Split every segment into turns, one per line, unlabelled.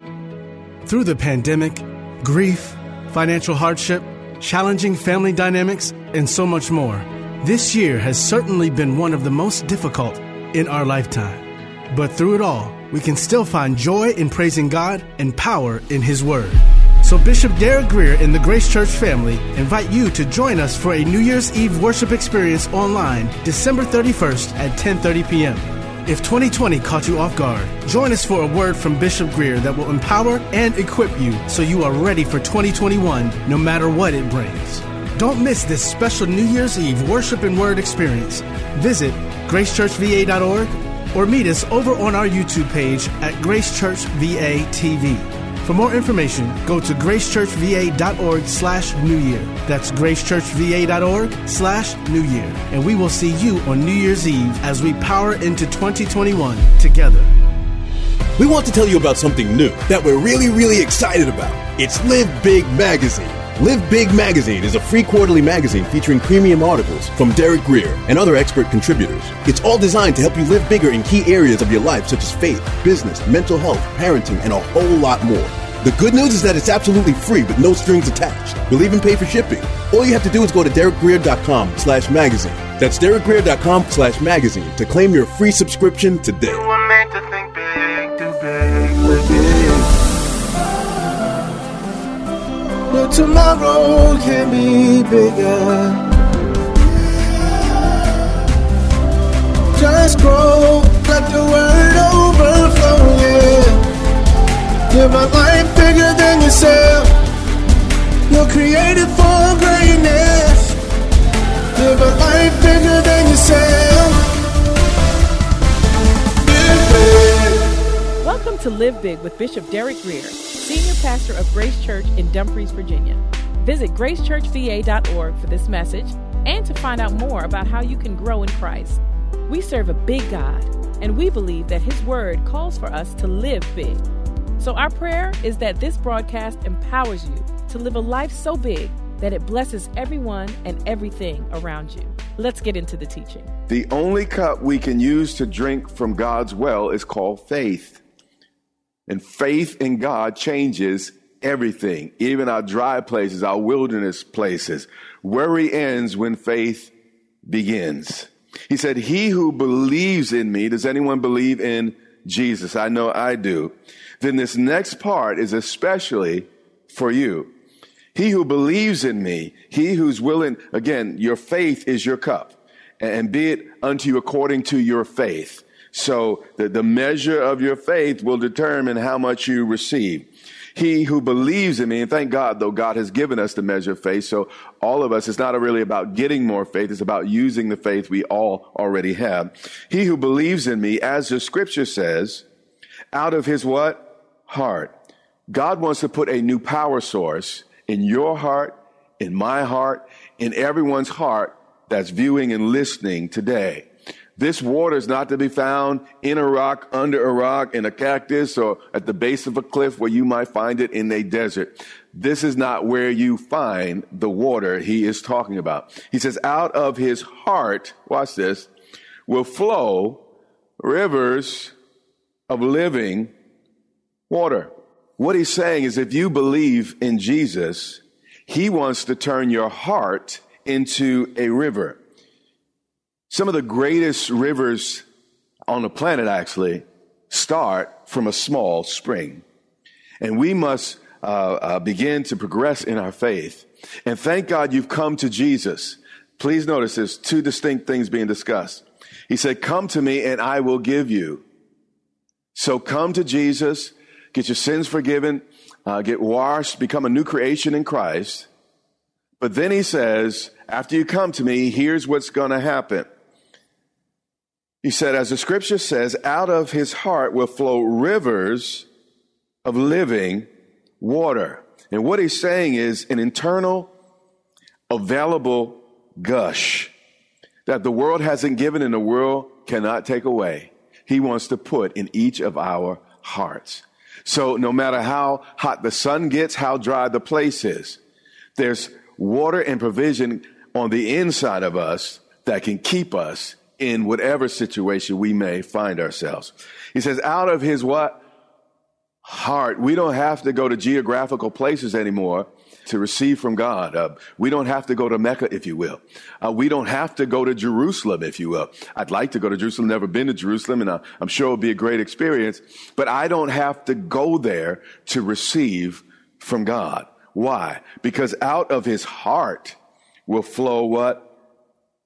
Through the pandemic, grief, financial hardship, challenging family dynamics, and so much more, this year has certainly been one of the most difficult in our lifetime. But through it all, we can still find joy in praising God and power in His Word. So Bishop Derek Grier and the Grace Church family invite you to join us for a New Year's Eve worship experience online December 31st at 10:30 p.m. If 2020 caught you off guard, join us for a word from Bishop Grier that will empower and equip you so you are ready for 2021 no matter what it brings. Don't miss this special New Year's Eve worship and word experience. Visit gracechurchva.org or meet us over on our YouTube page at Grace Church VA TV. For more information, go to gracechurchva.org slash new year. That's gracechurchva.org slash new year. And we will see you on New Year's Eve as we power into 2021 together.
We want to tell you about something new that we're really, really excited about. It's Live Big Magazine. Live Big Magazine is a free quarterly magazine featuring premium articles from Derek Grier and other expert contributors. It's all designed to help you live bigger in key areas of your life, such as faith, business, mental health, parenting, and a whole lot more. The good news is that it's absolutely free with no strings attached. We'll even pay for shipping. All you have to do is go to derekgrier.com slash magazine. That's derekgrier.com slash magazine to claim your free subscription today.
But tomorrow can be bigger. Just grow, let the word overflow. Live a life bigger than yourself. You're created for greatness. Live a life bigger than yourself.
Welcome to Live Big with Bishop Derek Grier, Senior Pastor of Grace Church in Dumfries, Virginia. Visit gracechurchva.org for this message and to find out more about how you can grow in Christ. We serve a big God, and we believe that His Word calls for us to live big. So, our prayer is that this broadcast empowers you to live a life so big that it blesses everyone and everything around you. Let's get into the teaching.
The only cup we can use to drink from God's well is called faith. And faith in God changes everything, even our dry places, our wilderness places. Worry ends when faith begins. He said, He who believes in me, does anyone believe in Jesus? I know I do. Then this next part is especially for you. He who believes in me, he who's willing, again, your faith is your cup, and be it unto you according to your faith. So the, the measure of your faith will determine how much you receive. He who believes in me, and thank God, though God has given us the measure of faith. So all of us, it's not really about getting more faith. It's about using the faith we all already have. He who believes in me, as the scripture says, out of his what? Heart. God wants to put a new power source in your heart, in my heart, in everyone's heart that's viewing and listening today. This water is not to be found in a rock, under a rock, in a cactus, or at the base of a cliff where you might find it in a desert. This is not where you find the water he is talking about. He says, out of his heart, watch this, will flow rivers of living water. What he's saying is if you believe in Jesus, he wants to turn your heart into a river. Some of the greatest rivers on the planet actually start from a small spring. And we must uh, uh, begin to progress in our faith. And thank God you've come to Jesus. Please notice there's two distinct things being discussed. He said, Come to me and I will give you. So come to Jesus, get your sins forgiven, uh, get washed, become a new creation in Christ. But then he says, after you come to me, here's what's going to happen. He said, as the scripture says, out of his heart will flow rivers of living water. And what he's saying is an internal, available gush that the world hasn't given and the world cannot take away. He wants to put in each of our hearts. So no matter how hot the sun gets, how dry the place is, there's water and provision on the inside of us that can keep us in whatever situation we may find ourselves. He says, out of his what? Heart. We don't have to go to geographical places anymore to receive from God. Uh, we don't have to go to Mecca, if you will. Uh, we don't have to go to Jerusalem, if you will. I'd like to go to Jerusalem, never been to Jerusalem, and uh, I'm sure it'll be a great experience, but I don't have to go there to receive from God. Why? Because out of his heart will flow what?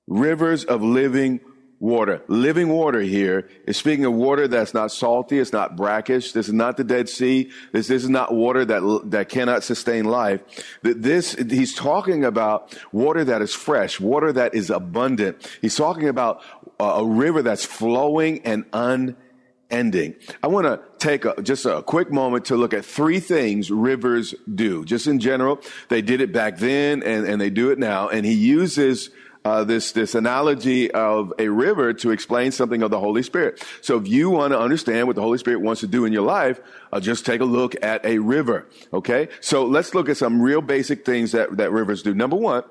Rivers of living water. Living water here is speaking of water that's not salty, it's not brackish. This is not the Dead Sea. This, this is not water that, that cannot sustain life. This, he's talking about water that is fresh, water that is abundant. He's talking about a, river that's flowing and unending. I want to take a, just a quick moment to look at three things rivers do. Just in general, they did it back then and, and they do it now. And he uses uh, this this analogy of a river to explain something of the Holy Spirit. So if you want to understand what the Holy Spirit wants to do in your life, uh, just take a look at a river. Okay, so let's look at some real basic things that that rivers do. Number one,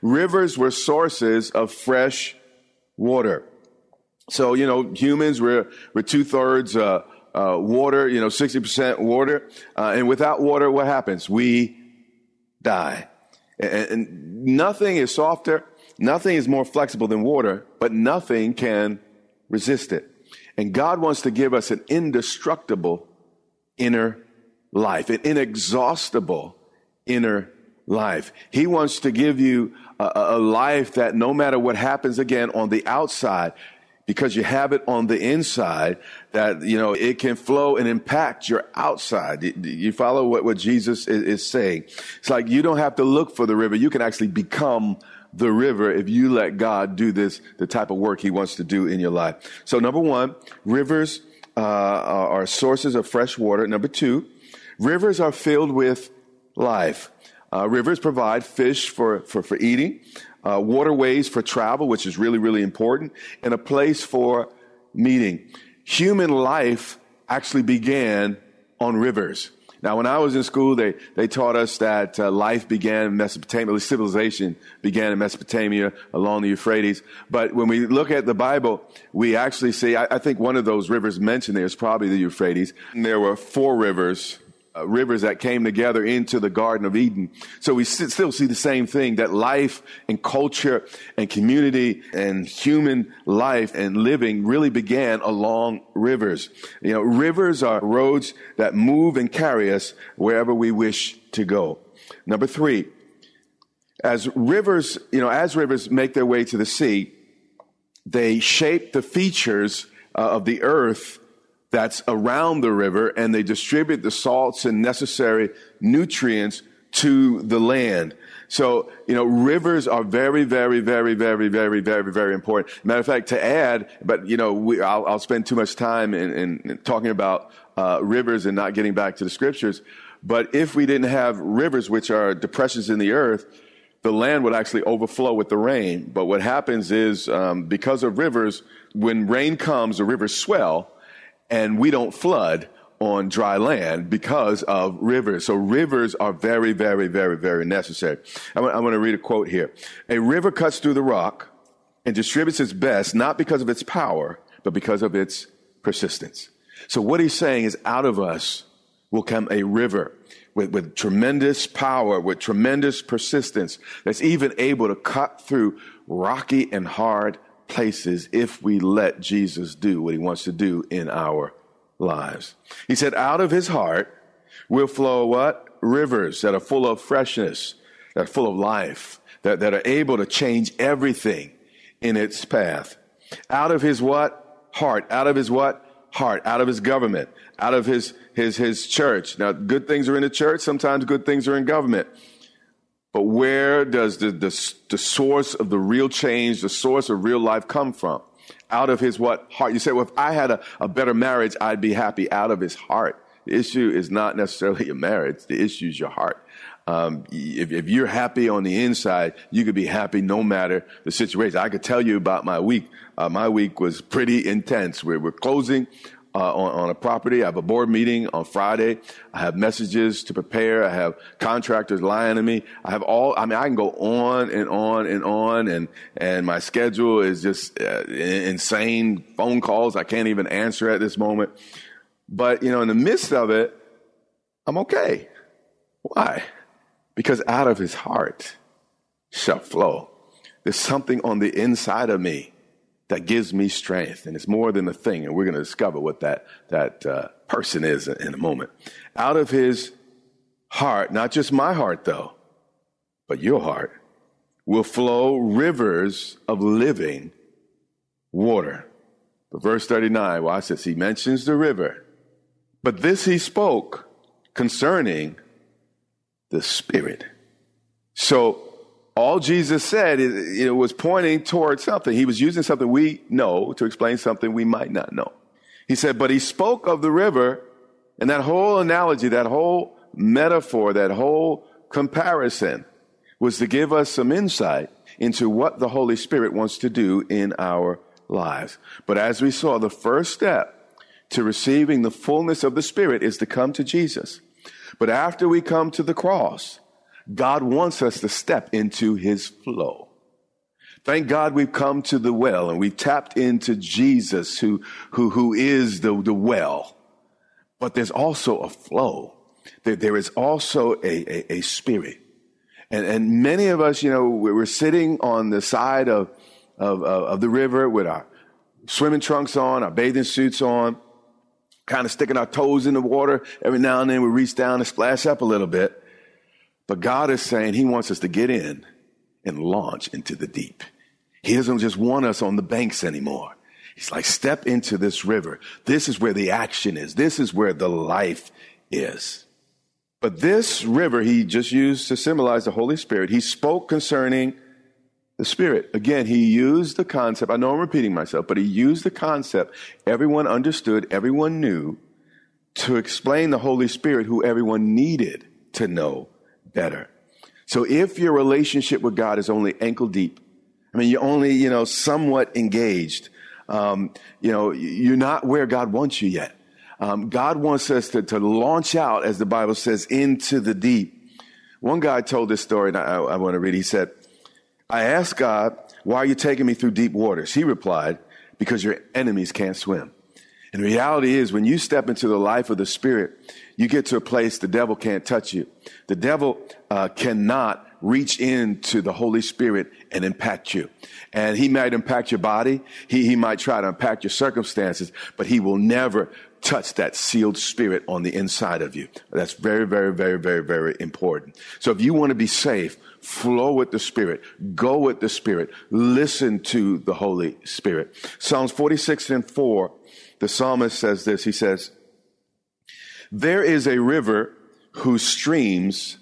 rivers were sources of fresh water. So you know, humans we're we're two thirds. Uh, uh, water, you know, 60% water. Uh, and without water, what happens? We die. And, and nothing is softer Nothing is more flexible than water, but nothing can resist it. And God wants to give us an indestructible inner life, an inexhaustible inner life. He wants to give you a, a, life that no matter what happens again on the outside, because you have it on the inside, that, you know, it can flow and impact your outside. You follow what, what Jesus is, is saying? It's like you don't have to look for the river. You can actually become the river if you let God do this, the type of work he wants to do in your life. So number one, rivers uh, are sources of fresh water. Number two, rivers are filled with life. Uh, rivers provide fish for, for, for eating, uh, waterways for travel, which is really, really important, and a place for meeting. Human life actually began on rivers. Now, when I was in school, they, they taught us that uh, life began in Mesopotamia, civilization began in Mesopotamia along the Euphrates. But when we look at the Bible, we actually see, I, I think one of those rivers mentioned there is probably the Euphrates. And there were four rivers uh, rivers that came together into the Garden of Eden. So we still see the same thing that life and culture and community and human life and living really began along rivers. You know, rivers are roads that move and carry us wherever we wish to go. Number three, as rivers, you know, as rivers make their way to the sea, they shape the features uh, of the earth that's around the river and they distribute the salts and necessary nutrients to the land. So, you know, rivers are very, very, very, very, very, very, very important. Matter of fact, to add, but you know, we, I'll, I'll spend too much time in, in, in talking about uh, rivers and not getting back to the scriptures. But if we didn't have rivers, which are depressions in the earth, the land would actually overflow with the rain. But what happens is, um, because of rivers, when rain comes, the rivers swell, and we don't flood on dry land because of rivers. So rivers are very, very, very, very necessary. I want, I'm going to read a quote here. A river cuts through the rock and distributes its best, not because of its power, but because of its persistence. So what he's saying is out of us will come a river with, with tremendous power, with tremendous persistence that's even able to cut through rocky and hard places if we let Jesus do what he wants to do in our lives. He said, out of his heart will flow what? Rivers that are full of freshness, that are full of life, that, that are able to change everything in its path. Out of his what? Heart. Out of his what? Heart. Out of his government. Out of his, his, his church. Now, good things are in the church. Sometimes good things are in government. But where does the, the, the source of the real change, the source of real life come from? Out of his what? Heart. You say, well, if I had a, a better marriage, I'd be happy. Out of his heart. The issue is not necessarily your marriage. The issue is your heart. Um, if, if, you're happy on the inside, you could be happy no matter the situation. I could tell you about my week. Uh, my week was pretty intense. We're, we're closing uh, on, on, a property. I have a board meeting on Friday. I have messages to prepare. I have contractors lying to me. I have all, I mean, I can go on and on and on and, and my schedule is just uh, insane phone calls. I can't even answer at this moment. But, you know, in the midst of it, I'm okay. Why? Because out of his heart shall flow. There's something on the inside of me that gives me strength. And it's more than a thing. And we're going to discover what that, that uh, person is in a moment. Out of his heart, not just my heart though, but your heart, will flow rivers of living water. But verse 39, well, I says he mentions the river. But this he spoke concerning the Spirit. So all Jesus said it, was pointing towards something. He was using something we know to explain something we might not know. He said, but he spoke of the river and that whole analogy, that whole metaphor, that whole comparison was to give us some insight into what the Holy Spirit wants to do in our lives. But as we saw, the first step to receiving the fullness of the Spirit is to come to Jesus. But after we come to the cross, God wants us to step into his flow. Thank God we've come to the well and we've tapped into Jesus who, who, who is the, the well. But there's also a flow. There, there is also a, a, a spirit. And, and many of us, you know, we're sitting on the side of, of, of the river with our swimming trunks on, our bathing suits on, kind of sticking our toes in the water. Every now and then we reach down and splash up a little bit. But God is saying He wants us to get in and launch into the deep. He doesn't just want us on the banks anymore. He's like, step into this river. This is where the action is. This is where the life is. But this river he just used to symbolize the Holy Spirit. He spoke concerning the Spirit. Again, he used the concept. I know I'm repeating myself, but he used the concept everyone understood, everyone knew to explain the Holy Spirit who everyone needed to know better. So if your relationship with God is only ankle deep, I mean, you're only, you know, somewhat engaged, um, you know, you're not where God wants you yet. Um, God wants us to, to launch out, as the Bible says, into the deep. One guy told this story, and I, I want to read. He said, I asked God, why are you taking me through deep waters? He replied, because your enemies can't swim. And the reality is, when you step into the life of the Spirit, you get to a place the devil can't touch you. The devil uh, cannot reach into the Holy Spirit and impact you. And he might impact your body. He, he might try to impact your circumstances, but he will never touch that sealed spirit on the inside of you. That's very, very, very, very, very important. So if you want to be safe, flow with the Spirit, go with the Spirit, listen to the Holy Spirit. Psalms 46 and 4, the psalmist says this. He says, there is a river whose streams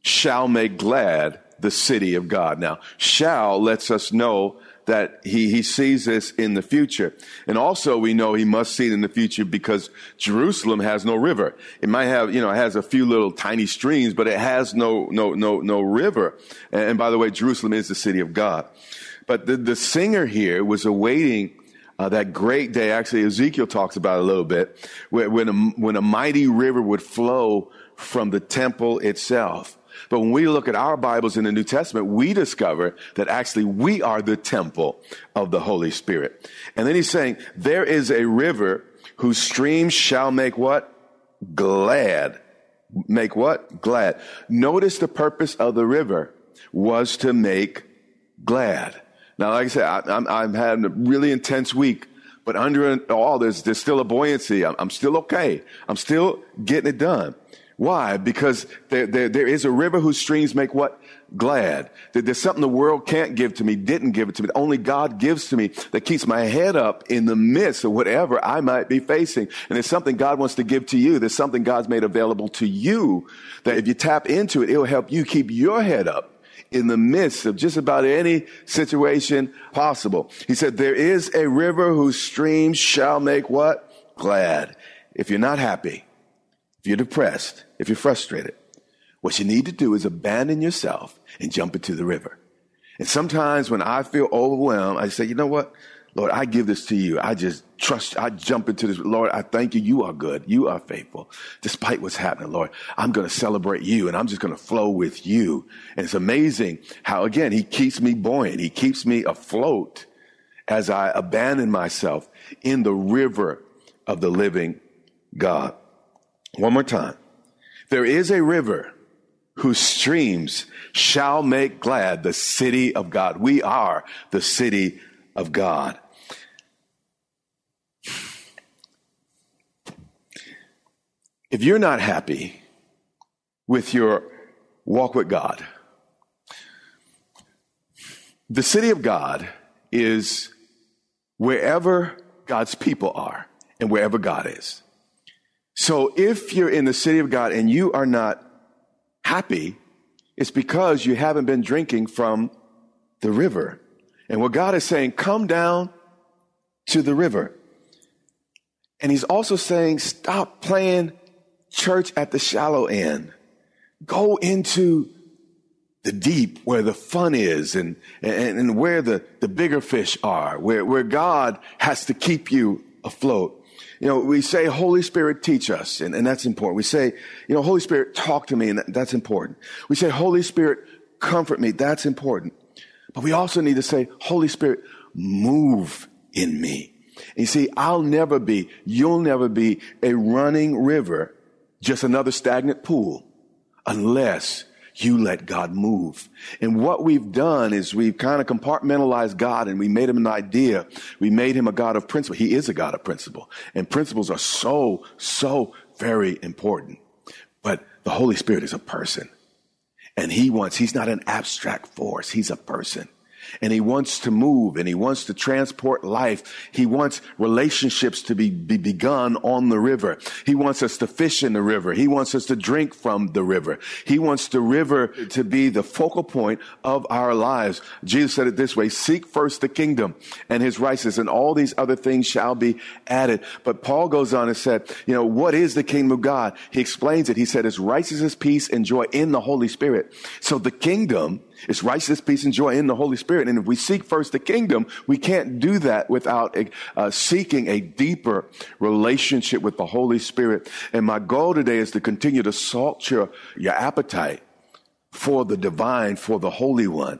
shall make glad the city of God. Now, shall lets us know that he, he sees this in the future. And also we know he must see it in the future because Jerusalem has no river. It might have, you know, it has a few little tiny streams, but it has no, no, no, no river. And, and by the way, Jerusalem is the city of God. But the, the singer here was awaiting uh, that great day, actually, Ezekiel talks about a little bit, when a, when a mighty river would flow from the temple itself. But when we look at our Bibles in the New Testament, we discover that actually we are the temple of the Holy Spirit. And then he's saying, there is a river whose streams shall make what? Glad. Make what? Glad. Notice the purpose of the river was to make glad. Now, like I said, I, am I'm having a really intense week, but under it all, there's, there's still a buoyancy. I'm, I'm still okay. I'm still getting it done. Why? Because there, there, there is a river whose streams make what? Glad. That there's something the world can't give to me, didn't give it to me, only God gives to me that keeps my head up in the midst of whatever I might be facing. And there's something God wants to give to you. There's something God's made available to you that if you tap into it, it'll help you keep your head up in the midst of just about any situation possible. He said, there is a river whose streams shall make what? Glad. If you're not happy, if you're depressed, if you're frustrated, what you need to do is abandon yourself and jump into the river. And sometimes when I feel overwhelmed, I say, you know what? Lord, I give this to you. I just trust, I jump into this. Lord, I thank you. You are good. You are faithful. Despite what's happening, Lord, I'm going to celebrate you and I'm just going to flow with you. And it's amazing how, again, he keeps me buoyant. He keeps me afloat as I abandon myself in the river of the living God. One more time. There is a river whose streams shall make glad the city of God. We are the city of God. If you're not happy with your walk with God, the city of God is wherever God's people are and wherever God is. So if you're in the city of God and you are not happy, it's because you haven't been drinking from the river. And what God is saying, come down to the river. And he's also saying, stop playing church at the shallow end. Go into the deep where the fun is and, and, and where the, the bigger fish are, where, where God has to keep you afloat. You know, we say, Holy Spirit, teach us, and, and that's important. We say, you know, Holy Spirit, talk to me, and that's important. We say, Holy Spirit, comfort me, that's important. But we also need to say, Holy Spirit, move in me. And you see, I'll never be, you'll never be a running river, just another stagnant pool, unless you let God move. And what we've done is we've kind of compartmentalized God and we made him an idea. We made him a God of principle. He is a God of principle. And principles are so, so very important. But the Holy Spirit is a person. And he wants, he's not an abstract force. He's a person and he wants to move and he wants to transport life. He wants relationships to be, be, begun on the river. He wants us to fish in the river. He wants us to drink from the river. He wants the river to be the focal point of our lives. Jesus said it this way, seek first the kingdom and his righteousness and all these other things shall be added. But Paul goes on and said, you know, what is the kingdom of God? He explains it. He said, it's righteousness, peace, and joy in the Holy Spirit. So the kingdom it's righteousness, peace, and joy in the Holy Spirit. And if we seek first the kingdom, we can't do that without uh, seeking a deeper relationship with the Holy Spirit. And my goal today is to continue to salt your, your appetite for the divine, for the Holy One.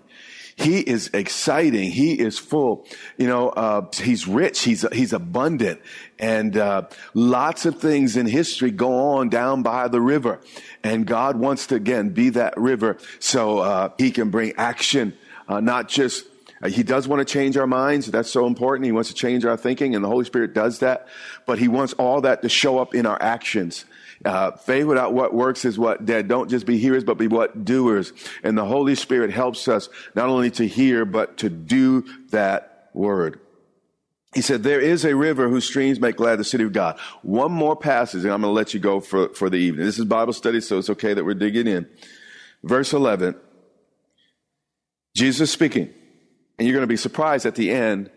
He is exciting. He is full. You know, uh, he's rich. He's he's abundant, and uh, lots of things in history go on down by the river. And God wants to again be that river, so uh, He can bring action, uh, not just uh, he does want to change our minds. That's so important. He wants to change our thinking, and the Holy Spirit does that. But He wants all that to show up in our actions. Uh, faith without what works is what dead. Don't just be hearers, but be what doers. And the Holy Spirit helps us not only to hear, but to do that word. He said, there is a river whose streams make glad the city of God. One more passage, and I'm going to let you go for, for the evening. This is Bible study, so it's okay that we're digging in. Verse 11. Jesus speaking. And you're going to be surprised at the end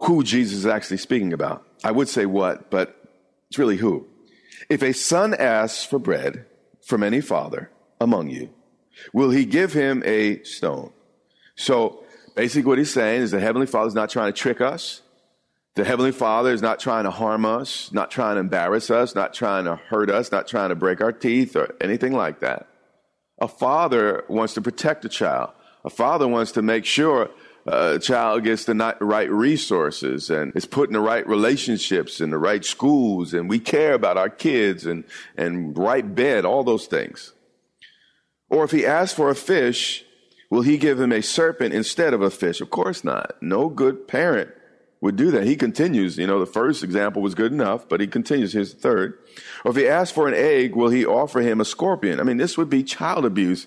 who Jesus is actually speaking about. I would say what, but it's really who. If a son asks for bread from any father among you, will he give him a stone? So basically what he's saying is the Heavenly Father is not trying to trick us. The Heavenly Father is not trying to harm us, not trying to embarrass us, not trying to hurt us, not trying to break our teeth or anything like that. A father wants to protect a child. A father wants to make sure Uh, a child gets the right resources and is put in the right relationships and the right schools and we care about our kids and, and right bed, all those things. Or if he asks for a fish, will he give him a serpent instead of a fish? Of course not. No good parent would do that. He continues, you know, the first example was good enough, but he continues. Here's the third. Or if he asks for an egg, will he offer him a scorpion? I mean, this would be child abuse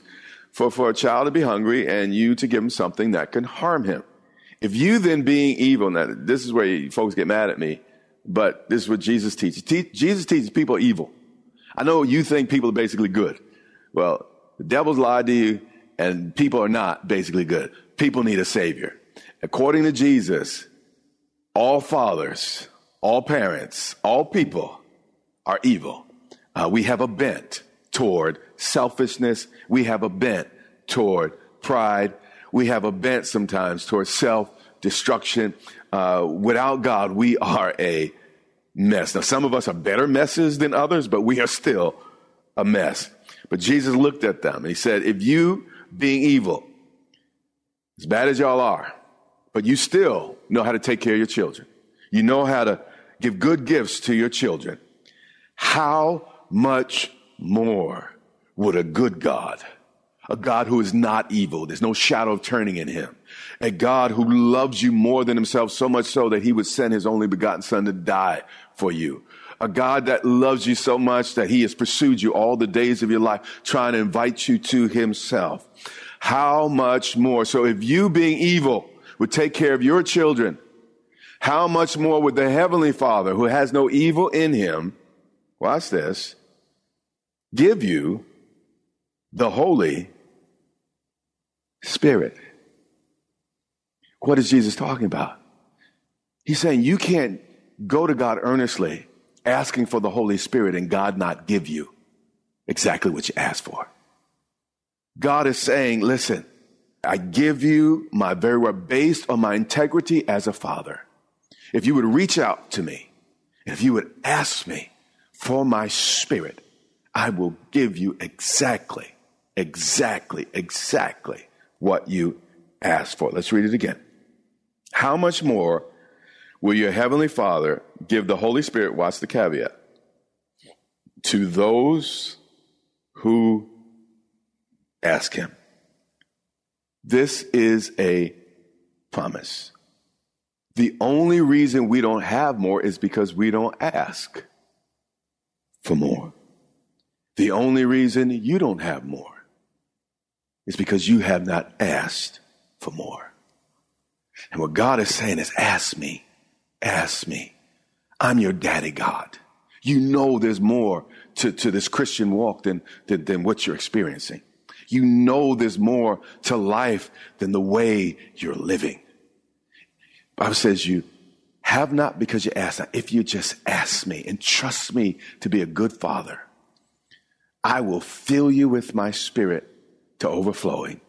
for, for a child to be hungry and you to give him something that can harm him. If you then being evil, now this is where folks get mad at me, but this is what Jesus teaches. Te- Jesus teaches people evil. I know you think people are basically good. Well, the devil's lied to you and people are not basically good. People need a savior. According to Jesus, all fathers, all parents, all people are evil Uh, we have a bent toward selfishness. We have a bent toward pride. We have a bent sometimes toward self destruction. Uh, without God, we are a mess. Now, some of us are better messes than others, but we are still a mess. But Jesus looked at them and he said, If you, being evil, as bad as y'all are, but you still know how to take care of your children, you know how to give good gifts to your children, how much more would a good God, a God who is not evil, there's no shadow of turning in him, a God who loves you more than himself, so much so that he would send his only begotten son to die for you. A God that loves you so much that he has pursued you all the days of your life, trying to invite you to himself. How much more? So if you being evil would take care of your children, how much more would the heavenly father who has no evil in him, watch this, give you the Holy Spirit? What is Jesus talking about? He's saying you can't go to God earnestly asking for the Holy Spirit and God not give you exactly what you asked for. God is saying, listen, I give you my very word based on my integrity as a father. If you would reach out to me, if you would ask me for my spirit, I will give you exactly, exactly, exactly what you asked for. Let's read it again. How much more will your heavenly Father give the Holy Spirit, watch the caveat, to those who ask Him? This is a promise. The only reason we don't have more is because we don't ask for more. The only reason you don't have more is because you have not asked for more. And what God is saying is, ask me, ask me. I'm your daddy God. You know there's more to, to this Christian walk than, than, than what you're experiencing. You know there's more to life than the way you're living. Bible says you have not because you ask not. If you just ask me and trust me to be a good father, I will fill you with my spirit to overflowing.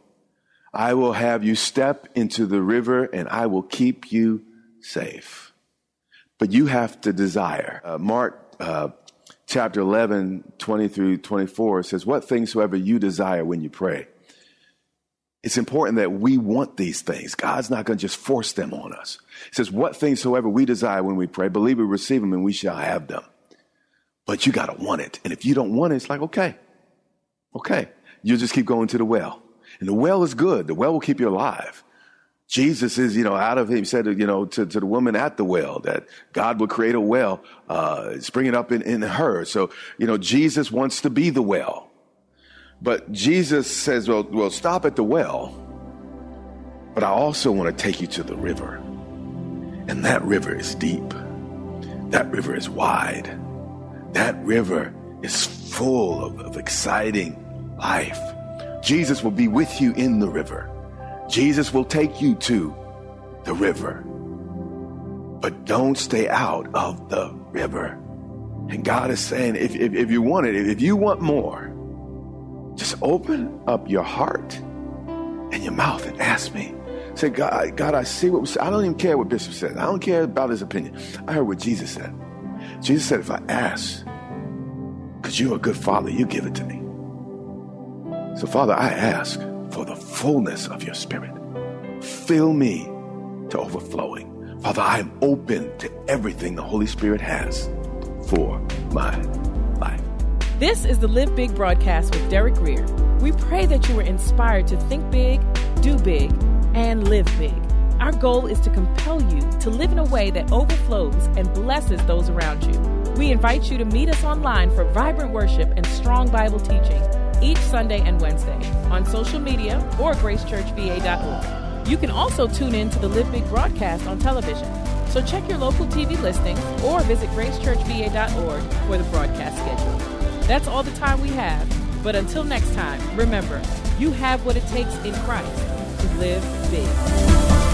I will have you step into the river and I will keep you safe. But you have to desire. Uh, Mark uh, chapter 11, 20 through 24 says, What things soever you desire when you pray. It's important that we want these things. God's not going to just force them on us. He says, What things soever we desire when we pray, believe we receive them and we shall have them. But you got to want it. And if you don't want it, it's like, okay, okay. You'll just keep going to the well. And the well is good. The well will keep you alive. Jesus is, you know, out of him, said, you know, to, to the woman at the well that God would create a well, uh, springing up in, in her. So, you know, Jesus wants to be the well. But Jesus says, well, well, stop at the well, but I also want to take you to the river. And that river is deep. That river is wide. That river is full of, of exciting life. Jesus will be with you in the river. Jesus will take you to the river. But don't stay out of the river. And God is saying, if, if, if you want it, if you want more, just open up your heart and your mouth and ask me. Say, God, God, I see what I don't even care what Bishop says. I don't care about his opinion. I heard what Jesus said. Jesus said, if I ask, because you're a good father, you give it to me. So, Father, I ask for the fullness of your spirit. Fill me to overflowing. Father, I am open to everything the Holy Spirit has for my life.
This is the Live Big broadcast with Derek Grier. We pray that you were inspired to think big, do big, and live big. Our goal is to compel you to live in a way that overflows and blesses those around you. We invite you to meet us online for vibrant worship and strong Bible teaching each Sunday and Wednesday on social media or gracechurchva.org. You can also tune in to the Live Big broadcast on television. So check your local TV listings or visit gracechurchva.org for the broadcast schedule. That's all the time we have. But until next time, remember, you have what it takes in Christ to live big.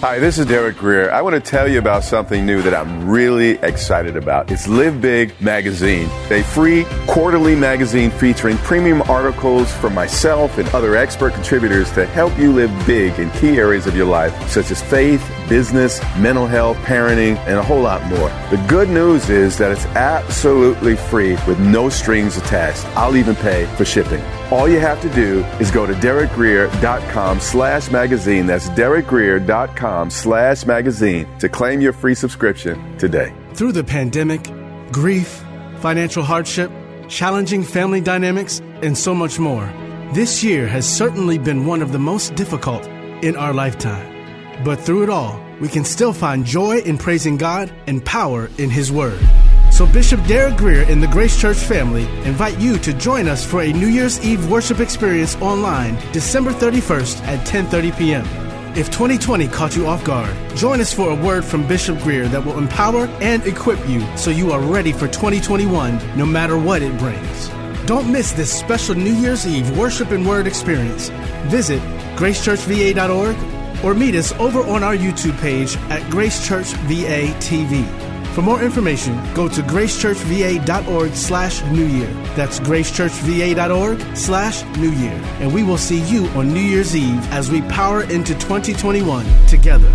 Hi, this is Derek Grier. I want to tell you about something new that I'm really excited about. It's Live Big Magazine, a free quarterly magazine featuring premium articles from myself and other expert contributors to help you live big in key areas of your life, such as faith, business, mental health, parenting, and a whole lot more. The good news is that it's absolutely free with no strings attached. I'll even pay for shipping. All you have to do is go to derekgrier.com slash magazine. That's derekgrier.com slash magazine to claim your free subscription today.
Through the pandemic, grief, financial hardship, challenging family dynamics, and so much more, this year has certainly been one of the most difficult in our lifetime. But through it all, we can still find joy in praising God and power in His Word. So Bishop Derek Grier and the Grace Church family invite you to join us for a New Year's Eve worship experience online December 31st at 10:30 p.m. If 2020 caught you off guard, join us for a word from Bishop Grier that will empower and equip you so you are ready for 2021 no matter what it brings. Don't miss this special New Year's Eve worship and word experience. Visit gracechurchva.org or meet us over on our YouTube page at Grace Church VA TV. For more information, go to gracechurchva.org slash new year. That's gracechurchva.org slash new year. And we will see you on New Year's Eve as we power into 2021 together.